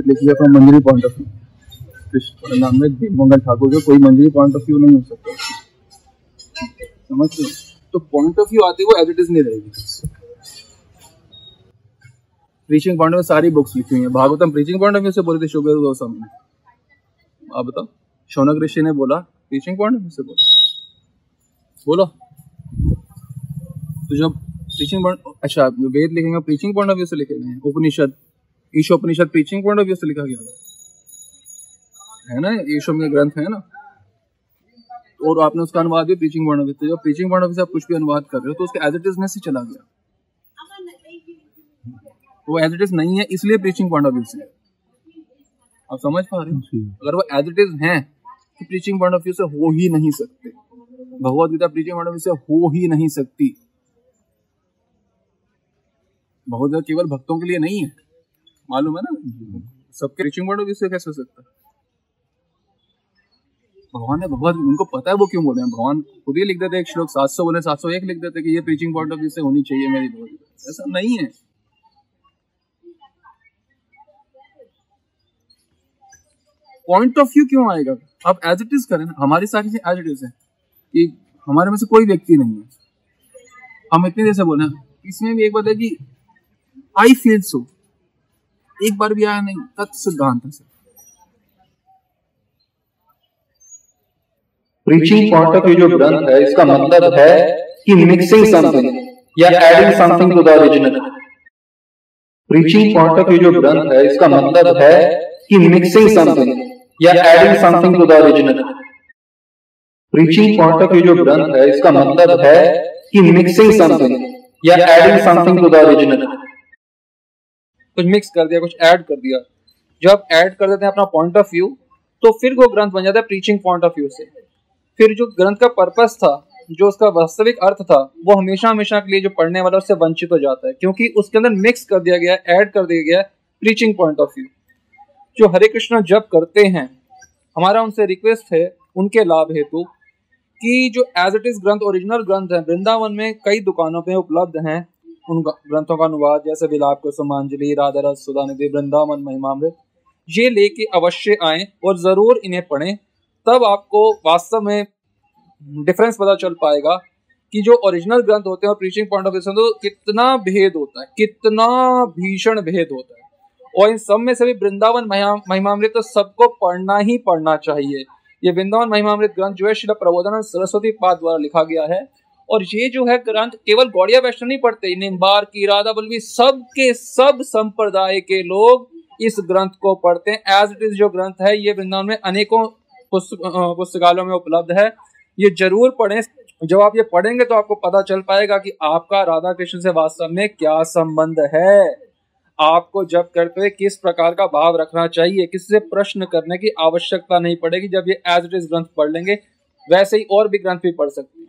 है from Manjari point of view Krishna नाम में दीपमंगल ठाकुर का कोई मंजरी पॉइंट ऑफ़ व्यू नहीं हो सकता। समझ रहे तो पॉइंट ऑफ़ व्यू आती वो एज इट इज़ नहीं रहेगी। प्रीचिंग पॉइंट में सारी बुक्स लिखी हुई है। Bhagavatam preaching point of view से बोली थी शुगर गोस्वामी ने। आप बताओ, शौनक ऋषि ने बोला प्रीचिंग पॉइंट ऑफ़ व्यू से बोला। बोलो। तो जब प्रीचिंग पॉइंट अच्छा वेद लिखेंगे प्रीचिंग पॉइंट ऑफ़ व्यू से लिखे गए Upanishad. Ishopanishad preaching point of view से लिखा गया है है ना? ईशो में ग्रंथ है ना? और आपने उसका अनुवाद भी प्रीचिंग पॉइंट ऑफ़ व्यू तो जब प्रीचिंग पॉइंट ऑफ़ व्यू से आप कुछ भी अनुवाद कर रहे हो तो उसके एज इट इज़ से चला गया। वो एज इट इज़ नहीं है इसलिए प्रीचिंग पॉइंट ऑफ़ व्यू से। आप समझ पा रहे हो? अगर वो एज इट इज़ है तो प्रीचिंग पॉइंट ऑफ़ व्यू से हो ही नहीं सकते। Bhagavad Gita preaching point of view से हो ही नहीं सकती। भगवत गीता केवल भक्तों के लिए नहीं है। मालूम है ना? सबके प्रीचिंग पॉइंट से कैसे हो सकता भगवान ने भगवत उनको पता है वो क्यों बोल रहे हैं। भगवान खुद ही लिख देते एक श्लोक सात सौ बोले, सात सौ एक लिख देते कि ये प्रीचिंग पॉइंट ऑफ़ व्यू से होनी चाहिए मेरी भगवत ऐसा नहीं है। पॉइंट ऑफ़ व्यू क्यों आएगा? आप एज इट इज़ करें हमारी सारी एज इट इज़ है कि हमारे में से कोई व्यक्ति नहीं है। हम इतनी देर से बोले इसमें भी एक बात है कि आई फील सो एक बार भी आया नहीं तत्सिद्धांत है प्रीचिंग पॉइंट ऑफ़ जो ग्रंथ है, इसका मतलब है कि मिक्सिंग समथिंग या adding something to the original preaching point of जो ग्रंथ है, इसका मतलब है कि मिक्सिंग समथिंग या adding something to the original preaching point of जो ग्रंथ है, इसका मतलब है कि मिक्सिंग समथिंग या adding something to the original कुछ मिक्स कर दिया, कुछ ऐड कर दिया। जब आप ऐड कर देते हैं अपना पॉइंट ऑफ़ व्यू तो फिर वो ग्रंथ बन जाता है प्रीचिंग पॉइंट ऑफ़ व्यू से। फिर जो ग्रंथ का पर्पस था, जो उसका वास्तविक अर्थ था, वो हमेशा हमेशा के लिए जो पढ़ने वाला उससे वंचित हो जाता है। क्योंकि उसके अंदर मिक्स कर दिया गया ऐड कर दिया गया प्रीचिंग पॉइंट ऑफ़ व्यू जो हरे कृष्ण जब करते हैं, हमारा उनसे रिक्वेस्ट है, उनके लाभ हेतु, कि जो एज इट इज़ ग्रंथ ओरिजिनल ग्रंथ है, वृंदावन में कई दुकानों पे उपलब्ध हैं। उन ग्रंथों का अनुवाद, जैसे विलाप को सुमांजलि राधा रस सुधानिधि वृंदावन, महिमामृत, ये लेके अवश्य आए और ज़रूर इन्हें पढ़ें। तब आपको वास्तव में डिफरेंस पता चल पाएगा कि जो ओरिजिनल ग्रंथ होते हैं और प्रीचिंग पॉइंट ऑफ़ व्यू कितना भेद होता है, कितना भीषण भेद होता है। और इन सब में से भी वृंदावन महिमामृत तो सबको पढ़ना ही पढ़ना चाहिए। ये वृंदावन, महिमामृत ग्रंथ जो है, शिला प्रबोधन सरस्वती पाद द्वारा लिखा गया है। और ये जो है ग्रंथ केवल गौड़िया वैष्णव नहीं पढ़ते, निम्बार की राधा बल्लवी सब के सब संप्रदाय के लोग इस ग्रंथ को पढ़ते हैं। एज इट इज़ जो ग्रंथ है, ये वृंदावन में अनेकों पुस्तकालयों में उपलब्ध है। ये ज़रूर पढ़ें। जब आप ये पढ़ेंगे तो आपको पता चल पाएगा कि आपका राधा कृष्ण से वास्तव में क्या संबंध है। आपको जब करते हुए किस प्रकार का भाव रखना चाहिए, किससे प्रश्न करने की आवश्यकता नहीं पड़ेगी। जब ये एज इट इज़ ग्रंथ पढ़ लेंगे, वैसे ही और भी ग्रंथ भी पढ़ सकते